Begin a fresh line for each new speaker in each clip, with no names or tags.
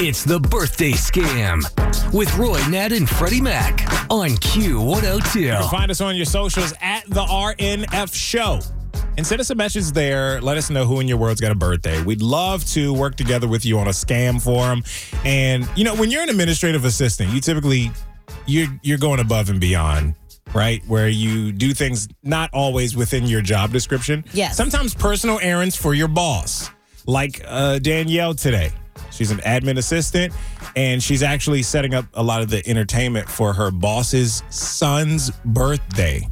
It's the birthday scam with Roy Nat and Freddie Mac on
You can
Q102.
find us on your socials at the RNF Show. And send us a message there. Let us know who in your world's got a birthday. We'd love to work together with you on a scam forum. And you know, when you're an administrative assistant, you typically you're you're going above and beyond, right? Where you do things not always within your job description.
Yes.
Sometimes personal errands for your boss, like uh, Danielle today. She's an admin assistant, and she's actually setting up a lot of the entertainment for her boss's son's birthday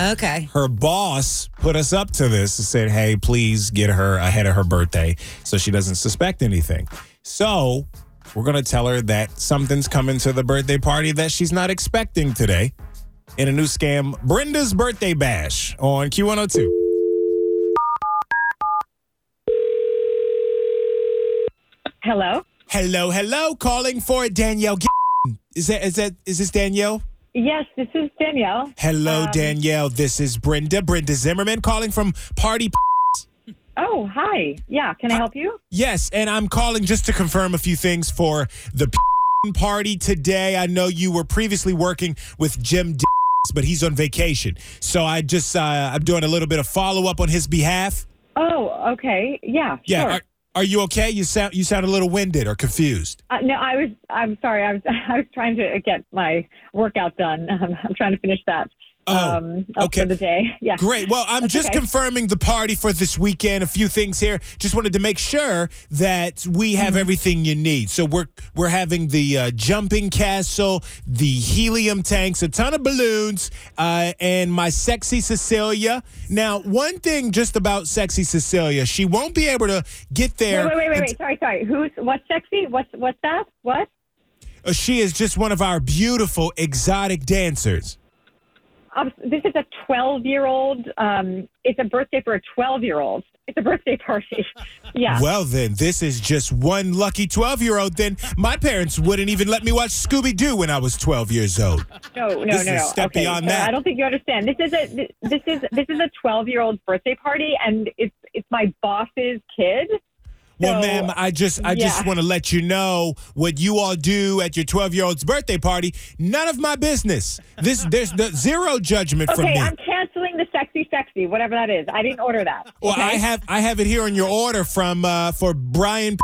Okay.
her boss put us up to this and said, hey, please get her ahead of her birthday so she doesn't suspect anything. So we're going to tell her that something's coming to the birthday party that she's not expecting today in a new scam, Brenda's Birthday Bash on Q102.
Hello.
Hello, hello, calling for Danielle. Is that, is that, is this Danielle?
Yes, this is Danielle.
Hello,
Um,
Danielle. This is Brenda, Brenda Zimmerman calling from Party
Oh, hi. Yeah, can I help you?
Yes, and I'm calling just to confirm a few things for the party today. I know you were previously working with Jim, but he's on vacation, so I just uh, I'm doing a little bit of follow up on his behalf.
Oh, okay. Yeah,
Yeah,
sure.
are, are you okay? You sound you sound a little winded or confused.
uh, no, I was. I'm sorry. I was. I was trying to get my workout done. Um, I'm trying to finish that.
Oh,
um,
okay.
For the day. Yeah.
Great. Well, I'm
That's
just
okay.
confirming the party for this weekend. A few things here. Just wanted to make sure that we
Mm-hmm.
have everything you need. So we're we're having the uh, jumping castle, the helium tanks, a ton of balloons, uh, and my sexy Cecilia. Now, one thing just about sexy Cecilia, she won't be able to get there.
Wait, wait, wait, wait, wait. Sorry, sorry. Who's what's sexy? What's what's that? What?
uh, she is just one of our beautiful exotic dancers.
This is a 12 year old. Um, it's a birthday for a 12 year old. It's a birthday party. Yeah.
Well, then, this is just one lucky 12 year old. Then my parents wouldn't even let me watch Scooby Doo when I was 12 years old.
No, no,
This
no, no.
step
okay,
beyond
so
that.
I don't think you understand. This is a this is this is a 12 year old birthday party, and it's it's my boss's kid.
Well,
So,
ma'am, I just I just want to let you know what you all do at your 12 year old's birthday party. None of my business. This there's the zero judgment from
Okay,
me.
I'm canceling the sexy sexy, whatever that is. I didn't order that.
well,
okay?
I have I have it here on your order from uh, for Brian.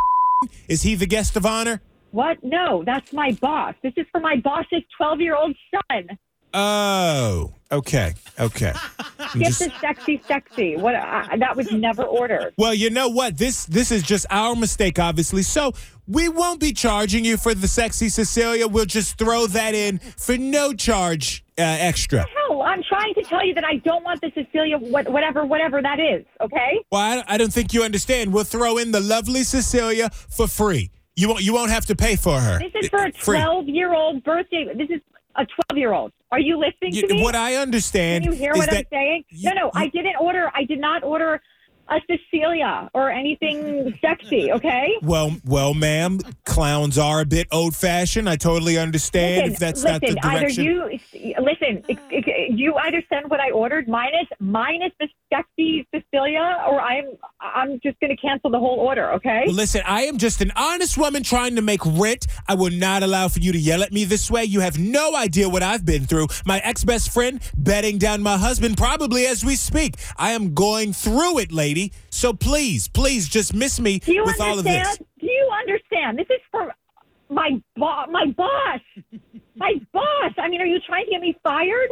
Is he the guest of honor?
What? No, that's my boss. This is for my boss's 12 year old son.
Oh, okay, okay.
Get
just-
the sexy sexy. What? I, that was never ordered.
Well, you know what? This this is just our mistake, obviously. So we won't be charging you for the sexy Cecilia. We'll just throw that in for no charge uh, extra.
No, I'm trying to tell you that I don't want the Cecilia, what, whatever, whatever that is. Okay.
Well, I, I don't think you understand. We'll throw in the lovely Cecilia for free. You won't you won't have to pay for her.
This is for a 12 year old birthday. This is a 12 year old. Are you listening
You-
to me?
what I understand
Can you hear what I'm saying?
you-
no, no, I didn't order. I did not order a Cecilia or anything sexy. Okay.
well, well, ma'am, clowns are a bit old fashioned. I totally understand
Listen,
if that's
listen,
not the direction.
Either you listen. You either send what I ordered minus minus the sexy Cecilia, or I'm I'm just going to cancel the whole order. Okay.
Well, listen, I am just an honest woman trying to make rent. I will not allow for you to yell at me this way. You have no idea what I've been through. My ex best friend betting down my husband probably as we speak. I am going through it, lady. So please, please just miss me with all of this.
Do you understand? This is for my bo- my boss. my boss. I mean, are you trying to get me fired?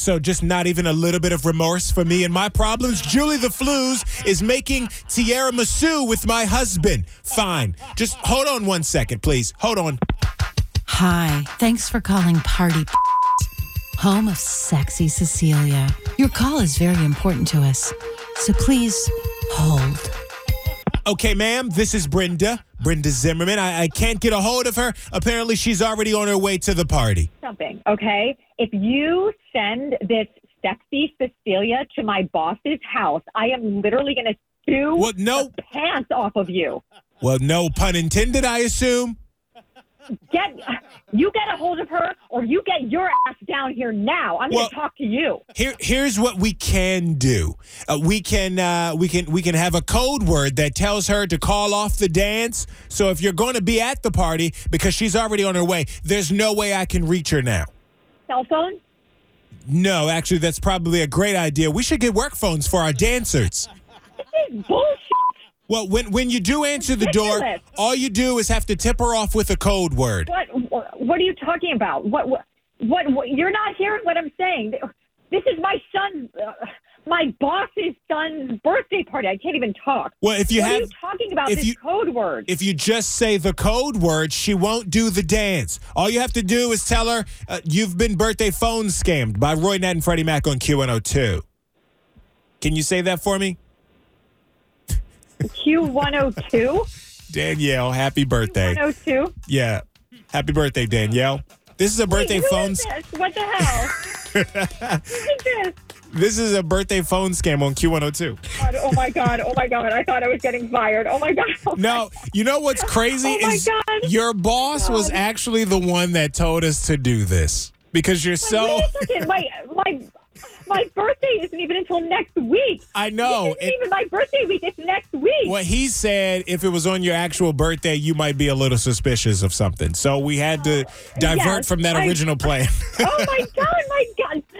So just not even a little bit of remorse for me and my problems. Julie the Flues is making tiramisu with my husband. Fine. Just hold on one second, please. Hold on.
Hi. Thanks for calling Party Home of Sexy Cecilia. Your call is very important to us. So please hold.
Okay, ma'am, this is Brenda. Brenda Zimmerman. I, I can't get a hold of her. Apparently, she's already on her way to the party.
Something. Okay. If you send this sexy Cecilia to my boss's house, I am literally going to sue
Well, no.
the pants off of you.
Well, no pun intended, I assume.
get you get a hold of her, or you get your ass down here now. I'm
Well-
going to talk to you.
Here, here's what we can do. Uh, we can, uh, we can, we can have a code word that tells her to call off the dance. So if you're going to be at the party because she's already on her way, there's no way I can reach her now.
Cell phone?
No, actually, that's probably a great idea. We should get work phones for our dancers.
This is bullshit.
Well, when when you do answer the door,
Ridiculous.
all you do is have to tip her off with a code word.
What? What are you talking about? What? What? what, what you're not hearing what I'm saying. This is my son's, uh, my boss's son's birthday party. I can't even talk.
Well, if you
what are
have
you talking about?
if
This
you-
code word.
if you just say the code word, she won't do the dance. All you have to do is tell her uh, you've been birthday phone scammed by Roy Nat and Freddie Mac on Q102. Can you say that for me?
Q102.
Danielle, happy birthday.
Q102.
Yeah. Happy birthday, Danielle. This is a birthday
Wait,
phone
is this? What the hell? Who is this?
This is a birthday phone scam on Q102.
God, oh my god! Oh my god! I thought I was getting fired. Oh my god! Oh my
No, you know what's crazy
Oh my
is
God.
your boss was actually the one that told us to do this because you're so
Wait a second. My my my birthday isn't even until next week.
I know. It-
even my birthday week. It's next week.
What he said, if it was on your actual birthday, you might be a little suspicious of something. So we had to divert
Yes,
from that
I-
original plan.
Oh my god!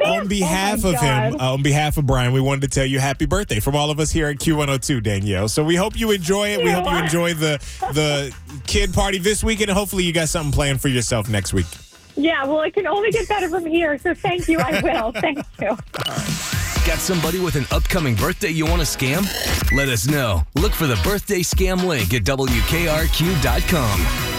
My god! Sam.
on behalf
oh my
of him, uh, on behalf of Brian, we wanted to tell you happy birthday from all of us here at Q102, Danielle. So we hope you enjoy it. We
Thank
hope you
you.
enjoy the the kid party this weekend. and Hopefully, you got something planned for yourself next week.
yeah. Well, it can only get better from here. So thank you. I will. Thank you.
Got somebody with an upcoming birthday you want to scam? Let us know. Look for the birthday scam link at WKRQ.com.